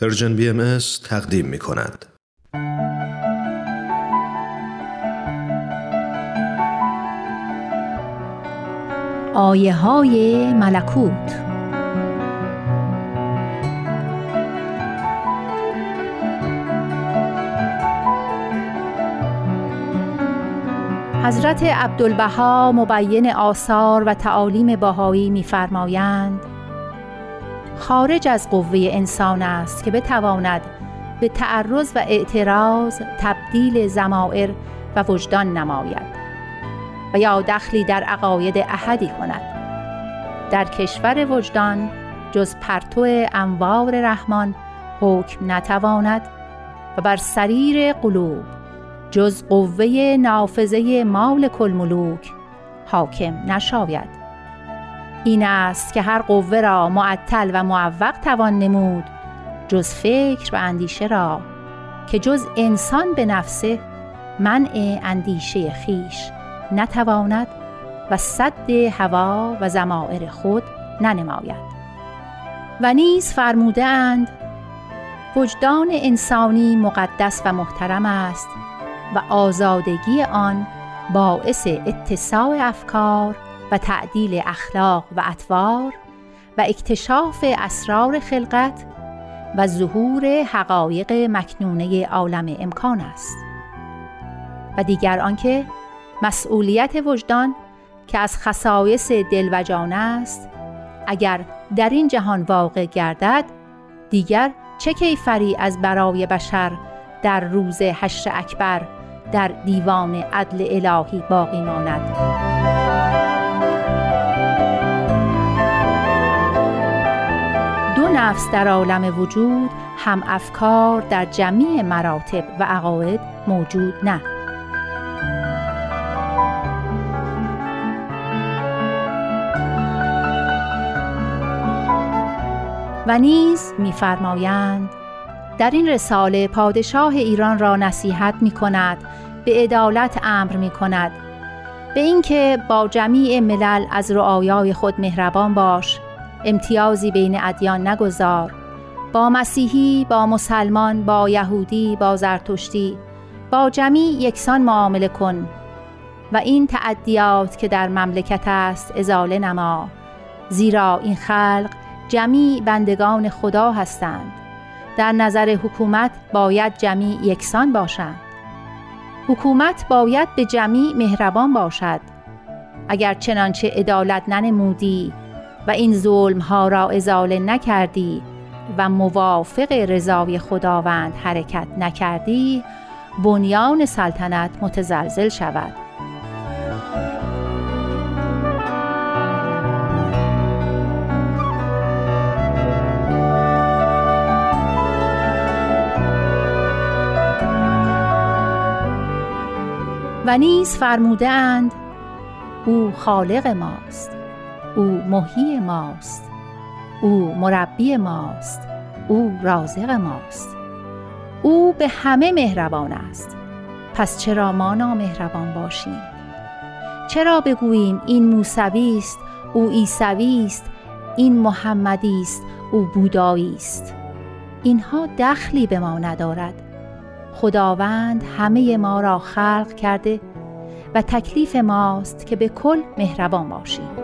پرژن بی ام تقدیم می کند. آیه های ملکوت حضرت عبدالبها مبین آثار و تعالیم باهایی می‌فرمایند خارج از قوه انسان است که بتواند به تعرض و اعتراض تبدیل زمائر و وجدان نماید و یا دخلی در عقاید احدی کند. در کشور وجدان جز پرتو انوار رحمان حکم نتواند و بر سریر قلوب جز قوه نافذه مال ملوک حاکم نشاید. این است که هر قوه را معطل و معوق توان نمود جز فکر و اندیشه را که جز انسان به نفسه منع اندیشه خیش نتواند و صد هوا و زمائر خود ننماید. و نیز فرموده اند وجدان انسانی مقدس و محترم است و آزادگی آن باعث اتساع افکار و تعدیل اخلاق و اطوار و اکتشاف اسرار خلقت و ظهور حقایق مکنونه عالم امکان است. و دیگر آنکه مسئولیت وجدان که از خصایص دل و جان است اگر در این جهان واقع گردد دیگر چه کیفری از برای بشر در روز حشر اکبر در دیوان عدل الهی باقی ماند؟ نفس در عالم وجود هم افکار در جمیع مراتب و عقاید موجود نه. و نیز میفرمایند در این رساله پادشاه ایران را نصیحت می کند به عدالت امر می کند به اینکه با جمیع ملل از رعایای خود مهربان باش امتیازی بین ادیان نگذار. با مسیحی با مسلمان با یهودی با زرتشتی با جمیع یکسان معامله کن. و این تعدیات که در مملکت است ازاله نما. زیرا این خلق جمیع بندگان خدا هستند. در نظر حکومت باید جمیع یکسان باشند. حکومت باید به جمیع مهربان باشد. اگر چنانچه عدالت ننمودی و این ظلم ها را ازاله نکردی و موافق رضای خداوند حرکت نکردی بنیان سلطنت متزلزل شود. و نیز فرموده اند او خالق ماست او محیی ماست او مربی ماست او رازق ماست او به همه مهربان است پس چرا ما نامهربان باشیم؟ چرا بگوییم این موسوی است او عیسوی است این محمدی است او بودایی است؟ اینها دخلی به ما ندارد. خداوند همه ما را خلق کرده و تکلیف ماست که به کل مهربان باشیم.